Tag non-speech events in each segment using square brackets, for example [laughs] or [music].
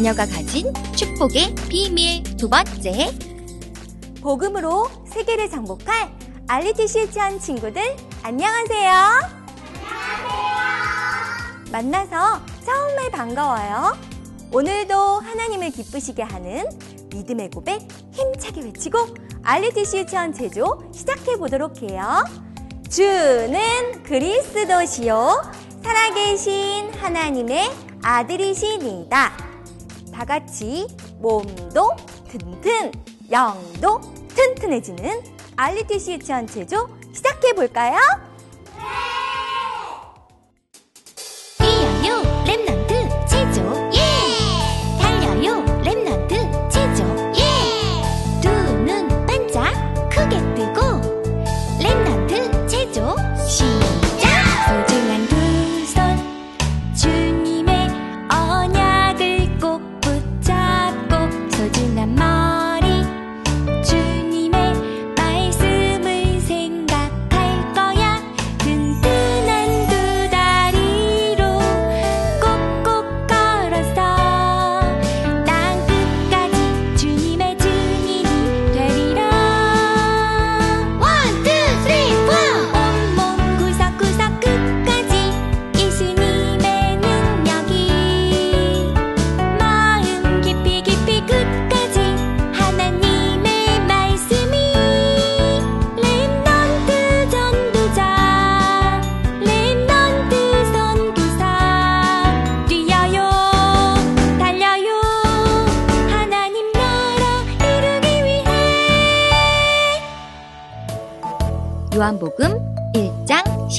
자녀가 가진 축복의 비밀 두 번째. 복음으로 세계를 정복할 알리티시 유치원 친구들 안녕하세요. 안녕하세요. 만나서 정말 반가워요. 오늘도 하나님을 기쁘시게 하는 믿음의 고백 힘차게 외치고 알리티시 유치원 제조 시작해 보도록 해요. 주는 그리스도시요 살아계신 하나님의 아들이시니다. 다 같이 몸도 튼튼, 영도 튼튼해지는 알리티시 유치원 제조 시작해 볼까요? 뛰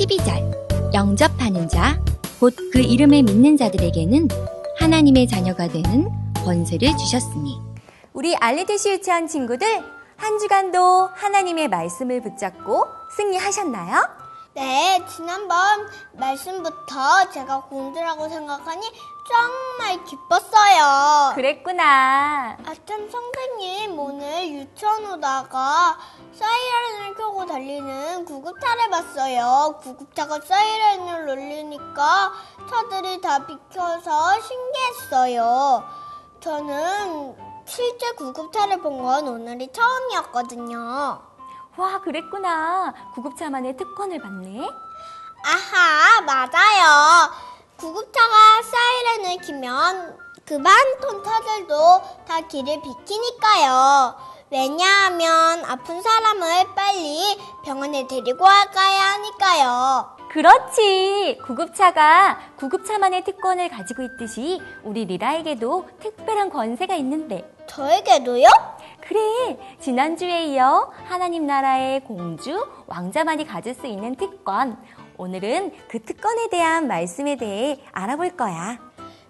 12절 영접하는 자 곧 그 이름을 믿는 자들에게는 하나님의 자녀가 되는 권세를 주셨으니 우리 알리티시 유치원 친구들 한 주간도 하나님의 말씀을 붙잡고 승리하셨나요? 네, 지난번 말씀부터 제가 공주라고 생각하니 정말 기뻤어요. 그랬구나. 아참 선생님 오늘 유치원 오다가 사이렌을 켜고 달리는 구급차를 봤어요. 구급차가 사이렌을 울리니까 차들이 다 비켜서 신기했어요. 저는 실제 구급차를 본 건 오늘이 처음이었거든요. 와, 그랬구나. 구급차만의 특권을 받네. 아하, 맞아요. 구급차가 사이렌을 키면 그 많던 차들도 다 길을 비키니까요. 왜냐하면 아픈 사람을 빨리 병원에 데리고 가야 하니까요. 그렇지. 구급차가 구급차만의 특권을 가지고 있듯이 우리 리라에게도 특별한 권세가 있는데. 저에게도요? 그래. 지난주에 이어 하나님 나라의 공주, 왕자만이 가질 수 있는 특권. 오늘은 그 특권에 대한 말씀에 대해 알아볼 거야.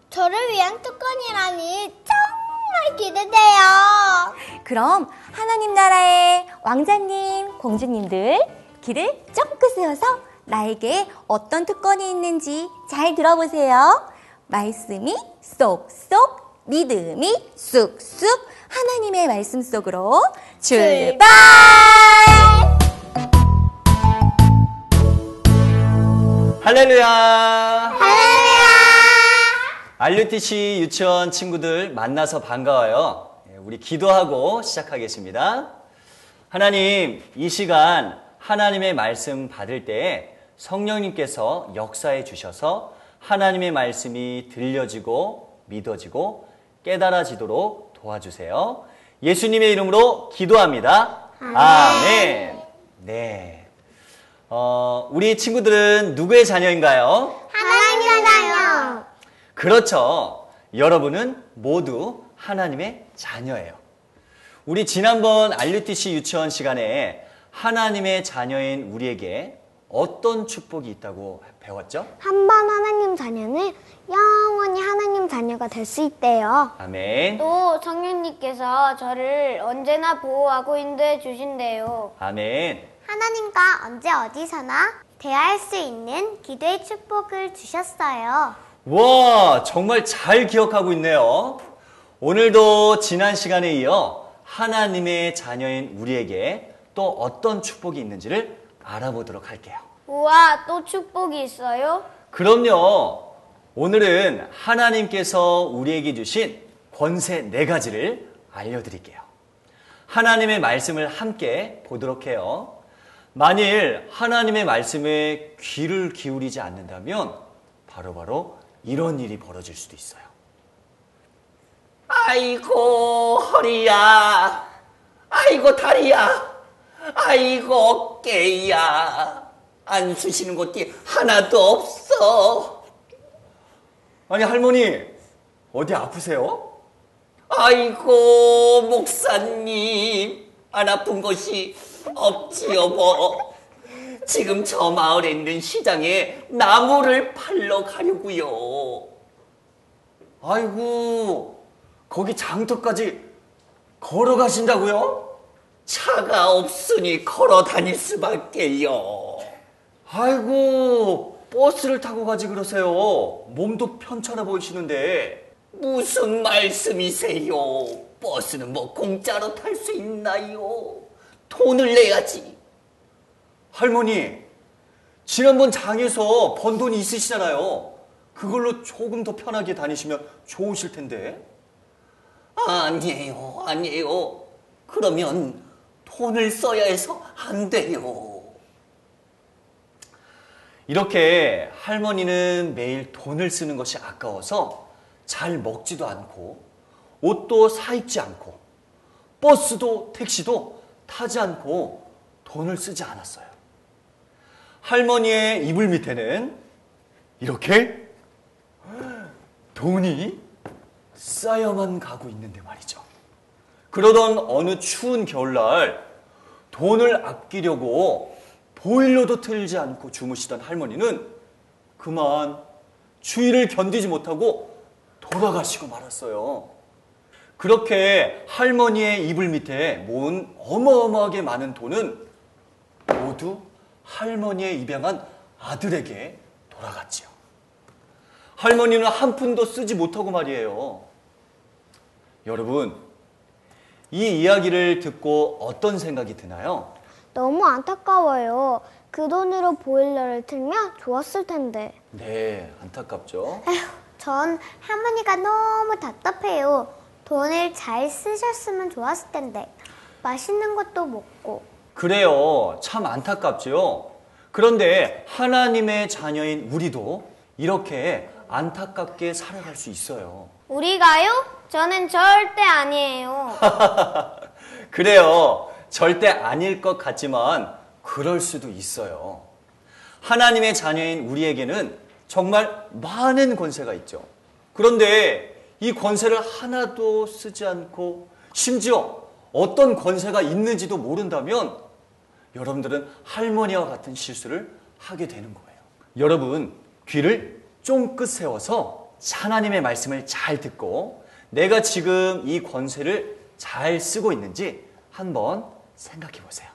저를 위한 특권이라니 정말 기대돼요. 그럼 하나님 나라의 왕자님, 공주님들 길을 쫑긋 세워서 나에게 어떤 특권이 있는지 잘 들어보세요. 말씀이 쏙쏙, 믿음이 쑥쑥 하나님의 말씀 속으로 출발! 할렐루야! 알류티시 유치원 친구들 만나서 반가워요. 예, 우리 기도하고 시작하겠습니다. 하나님, 이 시간 하나님의 말씀 받을 때 성령님께서 역사해 주셔서 하나님의 말씀이 들려지고 믿어지고 깨달아지도록 도와주세요. 예수님의 이름으로 기도합니다. 아멘. 네. 어, 우리 친구들은 누구의 자녀인가요? 하나님이잖아요. 그렇죠. 여러분은 모두 하나님의 자녀예요. 우리 지난번 알류티시 유치원 시간에 하나님의 자녀인 우리에게 어떤 축복이 있다고 배웠죠? 한 번 하나님 자녀는 영원히 하나님 자녀가 될 수 있대요. 아멘. 또 성령님께서 저를 언제나 보호하고 인도해 주신대요. 아멘. 하나님과 언제 어디서나 대화할 수 있는 기도의 축복을 주셨어요. 와, 정말 잘 기억하고 있네요. 오늘도 지난 시간에 이어 하나님의 자녀인 우리에게 또 어떤 축복이 있는지를 알아보도록 할게요. 우와, 또 축복이 있어요? 그럼요. 오늘은 하나님께서 우리에게 주신 권세 네 가지를 알려드릴게요. 하나님의 말씀을 함께 보도록 해요. 만일 하나님의 말씀에 귀를 기울이지 않는다면 바로바로 바로 이런 일이 벌어질 수도 있어요. 아이고 허리야. 아이고 다리야. 아이고 어깨야. 안 쑤시는 곳이 하나도 없어. 아니 할머니 어디 아프세요? 아이고 목사님. 안 아픈 것이 없지 여보 지금 저 마을에 있는 시장에 나무를 팔러 가려고요 아이고 거기 장터까지 걸어가신다고요? 차가 없으니 걸어 다닐 수밖에요. 아이고 버스를 타고 가지 그러세요. 몸도 편찮아 보이시는데 무슨 말씀이세요? 버스는 뭐 공짜로 탈 수 있나요? 돈을 내야지. 할머니 지난번 장에서 번 돈이 있으시잖아요. 그걸로 조금 더 편하게 다니시면 좋으실 텐데. 아니에요, 아니에요. 그러면 돈을 써야 해서 안 돼요. 이렇게 할머니는 매일 돈을 쓰는 것이 아까워서 잘 먹지도 않고 옷도 사 입지 않고 버스도 택시도 타지 않고 돈을 쓰지 않았어요. 할머니의 이불 밑에는 이렇게 돈이 쌓여만 가고 있는데 말이죠. 그러던 어느 추운 겨울날 돈을 아끼려고 보일러도 틀지 않고 주무시던 할머니는 그만 추위를 견디지 못하고 돌아가시고 말았어요. 그렇게 할머니의 이불 밑에 모은 어마어마하게 많은 돈은 모두 할머니의 입양한 아들에게 돌아갔지요. 할머니는 한 푼도 쓰지 못하고 말이에요. 여러분, 이 이야기를 듣고 어떤 생각이 드나요? 너무 안타까워요. 그 돈으로 보일러를 틀면 좋았을 텐데. 네, 안타깝죠. 에휴, [laughs] 전 할머니가 너무 답답해요. 돈을 잘 쓰셨으면 좋았을 텐데. 맛있는 것도 먹고. 그래요. 참 안타깝죠. 그런데 하나님의 자녀인 우리도 이렇게 안타깝게 살아갈 수 있어요. 우리가요? 저는 절대 아니에요. [laughs] 그래요. 절대 아닐 것 같지만 그럴 수도 있어요. 하나님의 자녀인 우리에게는 정말 많은 권세가 있죠. 그런데 이 권세를 하나도 쓰지 않고 심지어 어떤 권세가 있는지도 모른다면 여러분들은 할머니와 같은 실수를 하게 되는 거예요. 여러분, 귀를 쫑긋 세워서 하나님의 말씀을 잘 듣고 내가 지금 이 권세를 잘 쓰고 있는지 한번 생각해 보세요.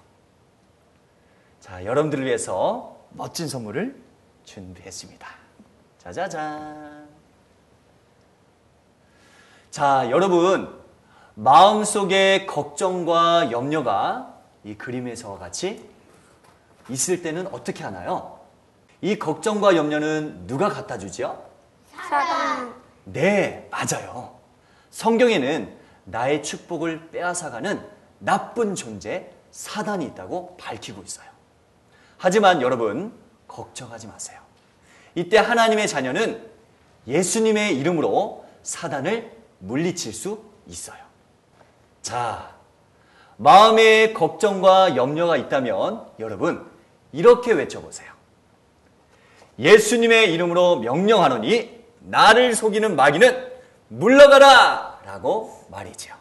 자, 여러분들을 위해서 멋진 선물을 준비했습니다. 짜자잔. 자, 여러분, 마음속에 걱정과 염려가 이 그림에서와 같이 있을 때는 어떻게 하나요? 이 걱정과 염려는 누가 갖다 주죠? 사단. 네, 맞아요. 성경에는 나의 축복을 빼앗아가는 나쁜 존재 사단이 있다고 밝히고 있어요. 하지만 여러분, 걱정하지 마세요. 이때 하나님의 자녀는 예수님의 이름으로 사단을 물리칠 수 있어요. 자, 마음에 걱정과 염려가 있다면 여러분, 이렇게 외쳐보세요. 예수님의 이름으로 명령하노니 나를 속이는 마귀는 물러가라! 라고 말이죠.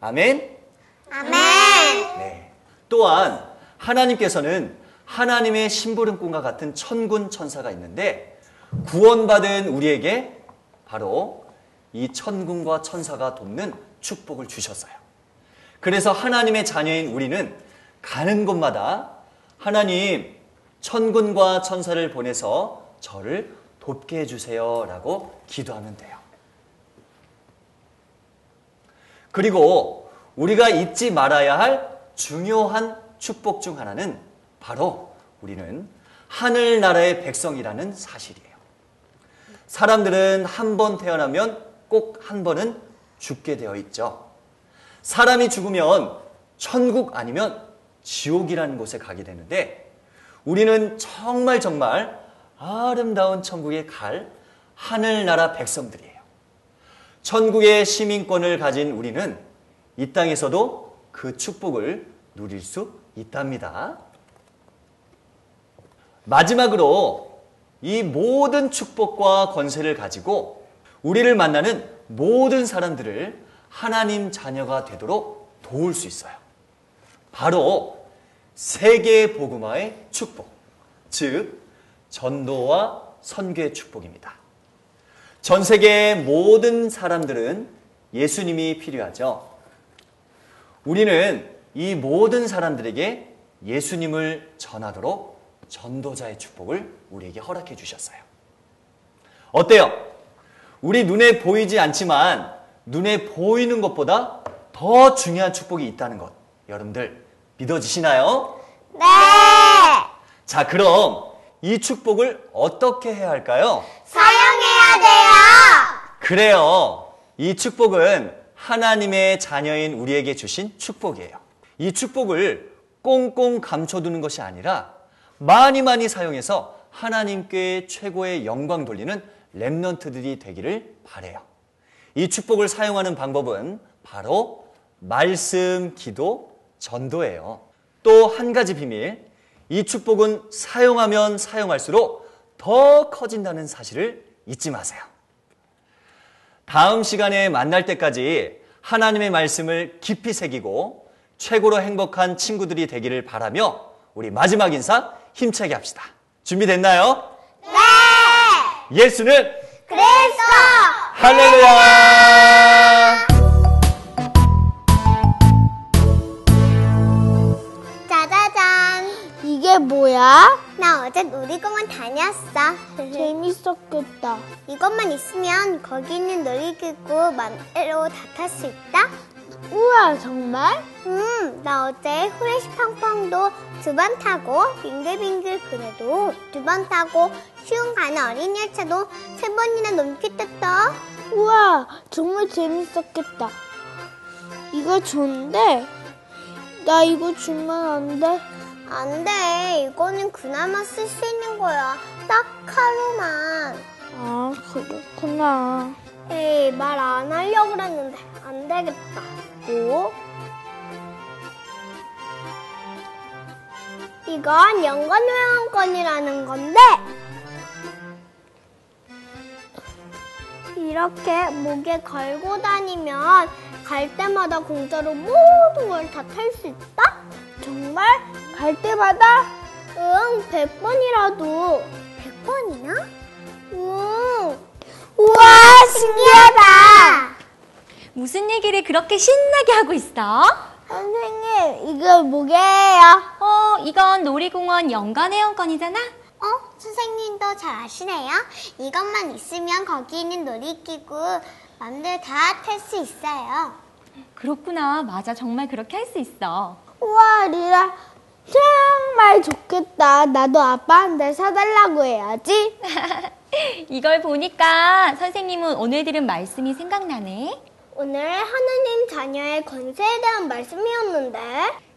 아멘? 아멘. 네. 또한 하나님께서는 하나님의 심부름꾼과 같은 천군 천사가 있는데 구원받은 우리에게 바로 이 천군과 천사가 돕는 축복을 주셨어요. 그래서 하나님의 자녀인 우리는 가는 곳마다 하나님 천군과 천사를 보내서 저를 돕게 해주세요 라고 기도하면 돼요. 그리고 우리가 잊지 말아야 할 중요한 축복 중 하나는 바로 우리는 하늘나라의 백성이라는 사실이에요. 사람들은 한 번 태어나면 꼭 한 번은 죽게 되어 있죠. 사람이 죽으면 천국 아니면 지옥이라는 곳에 가게 되는데 우리는 정말 정말 아름다운 천국에 갈 하늘나라 백성들이에요. 천국의 시민권을 가진 우리는 이 땅에서도 그 축복을 누릴 수 있답니다. 마지막으로 이 모든 축복과 권세를 가지고 우리를 만나는 모든 사람들을 하나님 자녀가 되도록 도울 수 있어요. 바로 세계 복음화의 축복, 즉 전도와 선교의 축복입니다. 전 세계의 모든 사람들은 예수님이 필요하죠. 우리는 이 모든 사람들에게 예수님을 전하도록 전도자의 축복을 우리에게 허락해 주셨어요. 어때요? 우리 눈에 보이지 않지만 눈에 보이는 것보다 더 중요한 축복이 있다는 것. 여러분들 믿어지시나요? 네! 자, 그럼 이 축복을 어떻게 해야 할까요? 사용해야 돼요! 그래요. 이 축복은 하나님의 자녀인 우리에게 주신 축복이에요. 이 축복을 꽁꽁 감춰두는 것이 아니라 많이 많이 사용해서 하나님께 최고의 영광 돌리는 랩런트들이 되기를 바래요. 이 축복을 사용하는 방법은 바로 말씀, 기도, 전도예요. 또 한 가지 비밀. 이 축복은 사용하면 사용할수록 더 커진다는 사실을 잊지 마세요. 다음 시간에 만날 때까지 하나님의 말씀을 깊이 새기고 최고로 행복한 친구들이 되기를 바라며 우리 마지막 인사 힘차게 합시다. 준비됐나요? 네! 예수는 그래서! 할렐루야! 짜자잔! 이게 뭐야? 나 어제 놀이공원 다녔어. [laughs] 재밌었겠다. 이것만 있으면 거기 있는 놀이기구 맘대로 다 탈 수 있다? 우와, 정말? 음, 나 어제 후레쉬 팡팡도 두 번 타고 빙글빙글 그래도 두 번 타고 쉬운 가는 어린 열차도 세 번이나 넘게 탔다. 우와, 정말 재밌었겠다. 이거 좋은데? 나 이거 주면 안 돼? 안 돼. 이거는 그나마 쓸 수 있는 거야. 딱 하루만. 아, 그렇구나. 에이, 말 안 하려고 그랬는데 안 되겠다. 뭐? 이건 연간 회원권이라는 건데 이렇게 목에 걸고 다니면 갈 때마다 공짜로 모든 걸 다 탈 수 있다? 정말? 갈 때마다? 응, 100번이라도. 100번이나? 응. 우와, 신기하다! 무슨 얘기를 그렇게 신나게 하고 있어? 선생님, 이거 뭐게요? 어, 이건 놀이공원 연간 회원권이잖아? 어? 선생님도 잘 아시네요? 이것만 있으면 거기 있는 놀이기구 맘대로 다 탈 수 있어요. 그렇구나. 맞아. 정말 그렇게 할 수 있어. 우와, 리라. 정말 좋겠다. 나도 아빠한테 사달라고 해야지. [laughs] 이걸 보니까 선생님은 오늘 들은 말씀이 생각나네. 오늘 하나님 자녀의 권세에 대한 말씀이었는데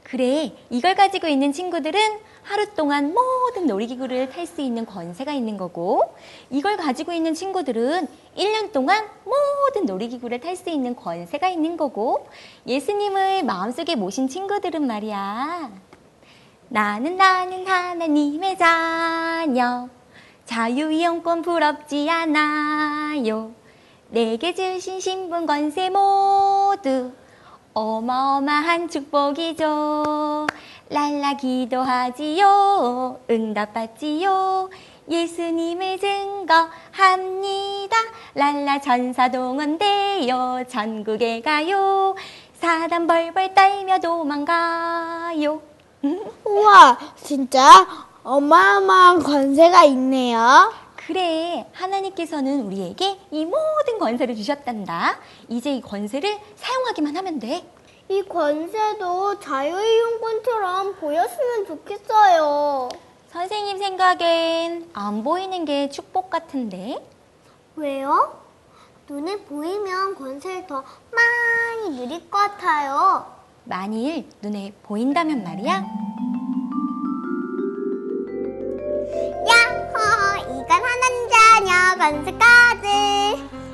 그래, 이걸 가지고 있는 친구들은 하루 동안 모든 놀이기구를 탈 수 있는 권세가 있는 거고, 이걸 가지고 있는 친구들은 1년 동안 모든 놀이기구를 탈 수 있는 권세가 있는 거고, 예수님을 마음속에 모신 친구들은 말이야. 나는 나는 하나님의 자녀, 자유이용권 부럽지 않아요. 내게 주신 신분 권세 모두 어마어마한 축복이죠. 랄라 기도하지요. 응답받지요. 예수님을 증거합니다. 랄라 전사 동원돼요. 전국에 가요. 사단 벌벌 떨며 도망가요. 우와, 진짜 어마어마한 권세가 있네요. 그래, 하나님께서는 우리에게 이 모든 권세를 주셨단다. 이제 이 권세를 사용하기만 하면 돼. 이 권세도 자유이용권처럼 보였으면 좋겠어요. 선생님 생각엔 안 보이는 게 축복 같은데? 왜요? 눈에 보이면 권세를 더 많이 누릴 것 같아요. 만일 눈에 보인다면 말이야. 카드.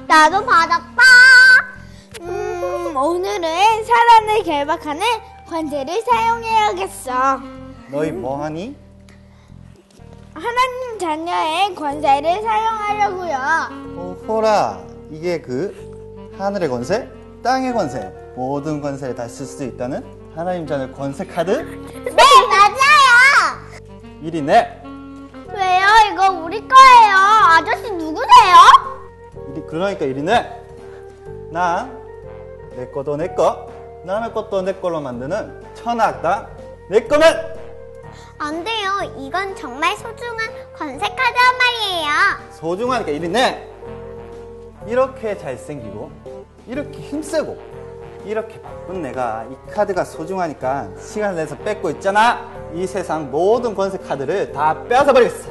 나도 받았다. 음, 오늘은 사람을 결박하는 권세를 사용해야겠어. 너희 뭐하니? 하나님 자녀의 권세를 사용하려고요. 어, 호라 이게 그 하늘의 권세, 땅의 권세, 모든 권세를 다 쓸 수 있다는 하나님 자녀 권세 카드? 네, 맞아요. 일이 네. 왜요? 이거 우리 거예요. 아저씨 일이 그러니까 일이 네. 나내 거도 내 거, 남의 것도 내 걸로 만드는 천하악당 내 거면 안 돼요. 이건 정말 소중한 권세 카드란 말이에요. 소중하니까 일이 네. 이렇게 잘생기고 이렇게 힘세고 이렇게 바쁜 내가 이 카드가 소중하니까 시간을 내서 뺏고 있잖아. 이 세상 모든 권세 카드를 다 뺏어버리겠어.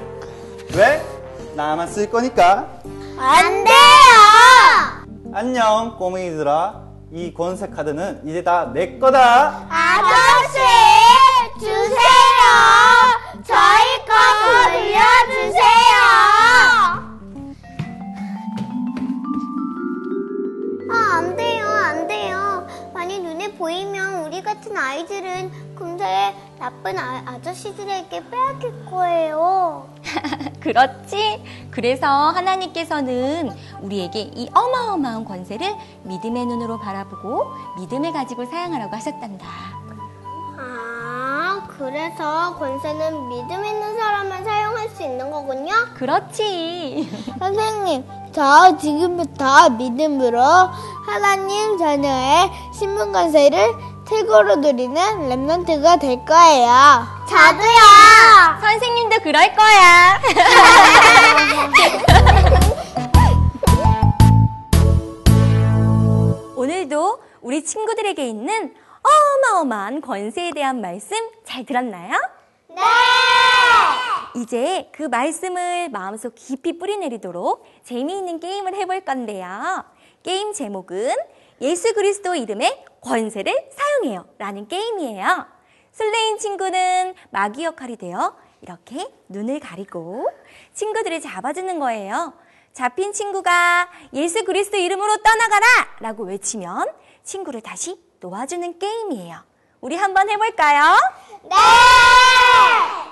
왜? 나만 쓸 거니까. 안 돼요. 안녕 꼬맹이들아. 이 권세 카드는 이제 다 내 거다. 아저씨 주세요. 저희 거 돌려주세요. 아, 안 돼요, 안 돼요. 만약 눈에 보이면 우리 같은 아이들은 금세 나쁜 아, 아저씨들에게 빼앗길 거예요. [laughs] 그렇지? 그래서 하나님께서는 우리에게 이 어마어마한 권세를 믿음의 눈으로 바라보고 믿음을 가지고 사용하라고 하셨단다. 아, 그래서 권세는 믿음 있는 사람만 사용할 수 있는 거군요? 그렇지. [laughs] 선생님, 저 지금부터 믿음으로 하나님 자녀의 신분 권세를 최고로 누리는 랩런트가 될 거예요. 저도요! 선생님도 그럴 거야. [laughs] 오늘도 우리 친구들에게 있는 어마어마한 권세에 대한 말씀 잘 들었나요? 네! 이제 그 말씀을 마음속 깊이 뿌리내리도록 재미있는 게임을 해볼 건데요. 게임 제목은 예수 그리스도 이름의 권세를 사용해요. 라는 게임이에요. 술래인 친구는 마귀 역할이 되어 이렇게 눈을 가리고 친구들을 잡아주는 거예요. 잡힌 친구가 예수 그리스도 이름으로 떠나가라! 라고 외치면 친구를 다시 놓아주는 게임이에요. 우리 한번 해볼까요? 네!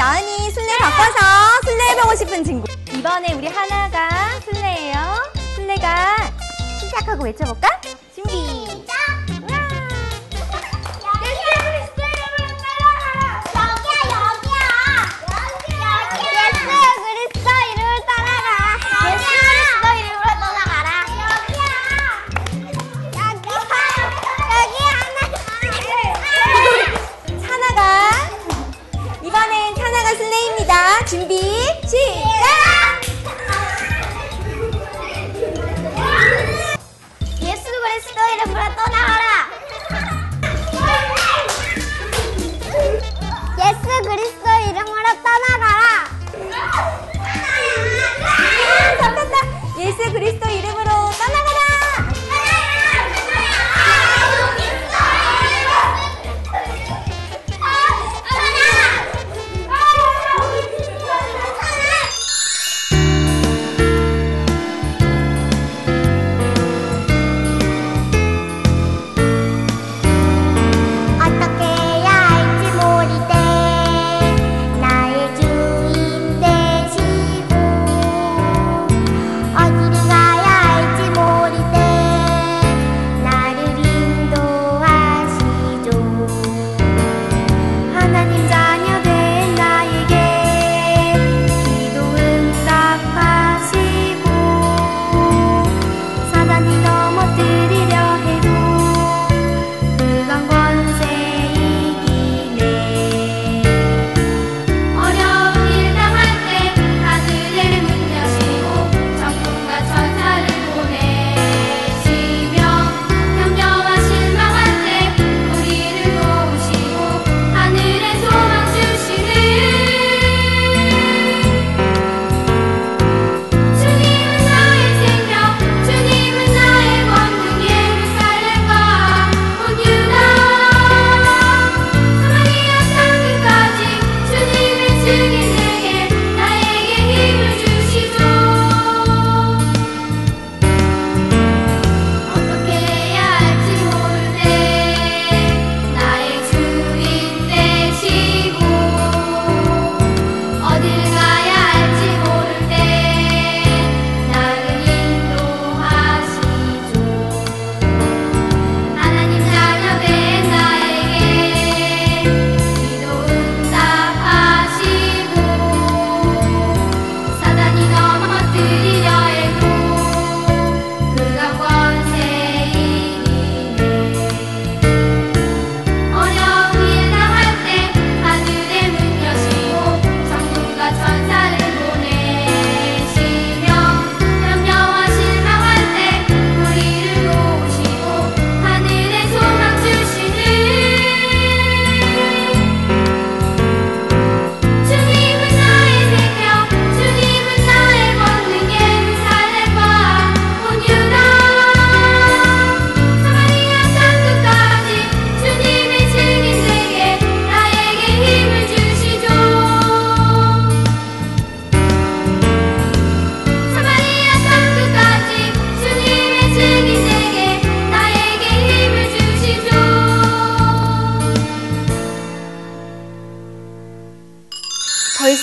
나은이 술래 바꿔서 술래 해보고 싶은 친구. 이번에 우리 하나가 술래예요. 술래가 시작하고 외쳐볼까? 준비.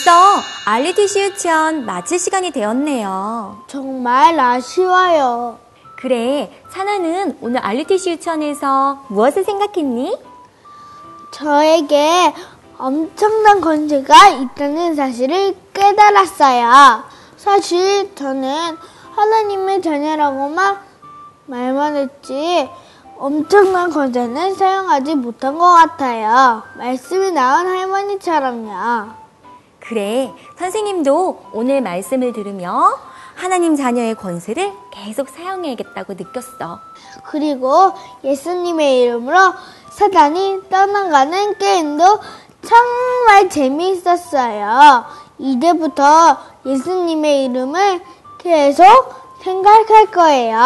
벌써 알리티시 유치원 마칠 시간이 되었네요. 정말 아쉬워요. 그래, 사나는 오늘 알리티시 유치원에서 무엇을 생각했니? 저에게 엄청난 권세가 있다는 사실을 깨달았어요. 사실 저는 하나님의 자녀라고만 말만 했지 엄청난 권세는 사용하지 못한 것 같아요. 말씀이 나온 할머니처럼요. 그래, 선생님도 오늘 말씀을 들으며 하나님 자녀의 권세를 계속 사용해야겠다고 느꼈어. 그리고 예수님의 이름으로 사단이 떠나가는 게임도 정말 재미있었어요. 이제부터 예수님의 이름을 계속 생각할 거예요.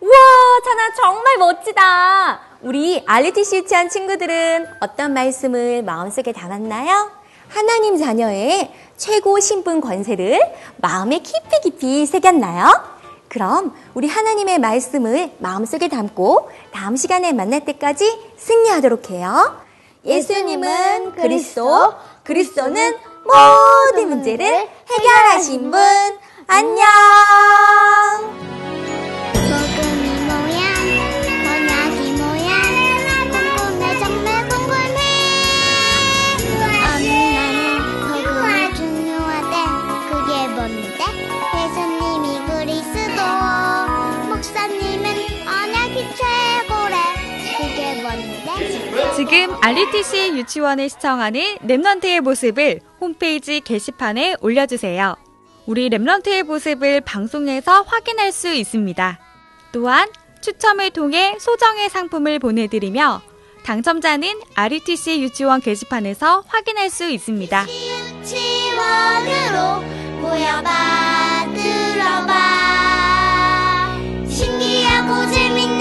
우와, 자나 정말 멋지다. 우리 알리티 시 유치한 친구들은 어떤 말씀을 마음속에 담았나요? 하나님 자녀의 최고 신분 권세를 마음에 깊이 깊이 새겼나요? 그럼 우리 하나님의 말씀을 마음속에 담고 다음 시간에 만날 때까지 승리하도록 해요. 예수님은 그리스도, 그리스도는 모든 문제를 해결하신 분. 안녕! 지금 RETC 유치원에 시청하는 랩런트의 모습을 홈페이지 게시판에 올려주세요. 우리 랩런트의 모습을 방송에서 확인할 수 있습니다. 또한 추첨을 통해 소정의 상품을 보내드리며 당첨자는 RETC 유치원 게시판에서 확인할 수 있습니다. 유치원으로 모여봐 들어봐 신기하고 재밌는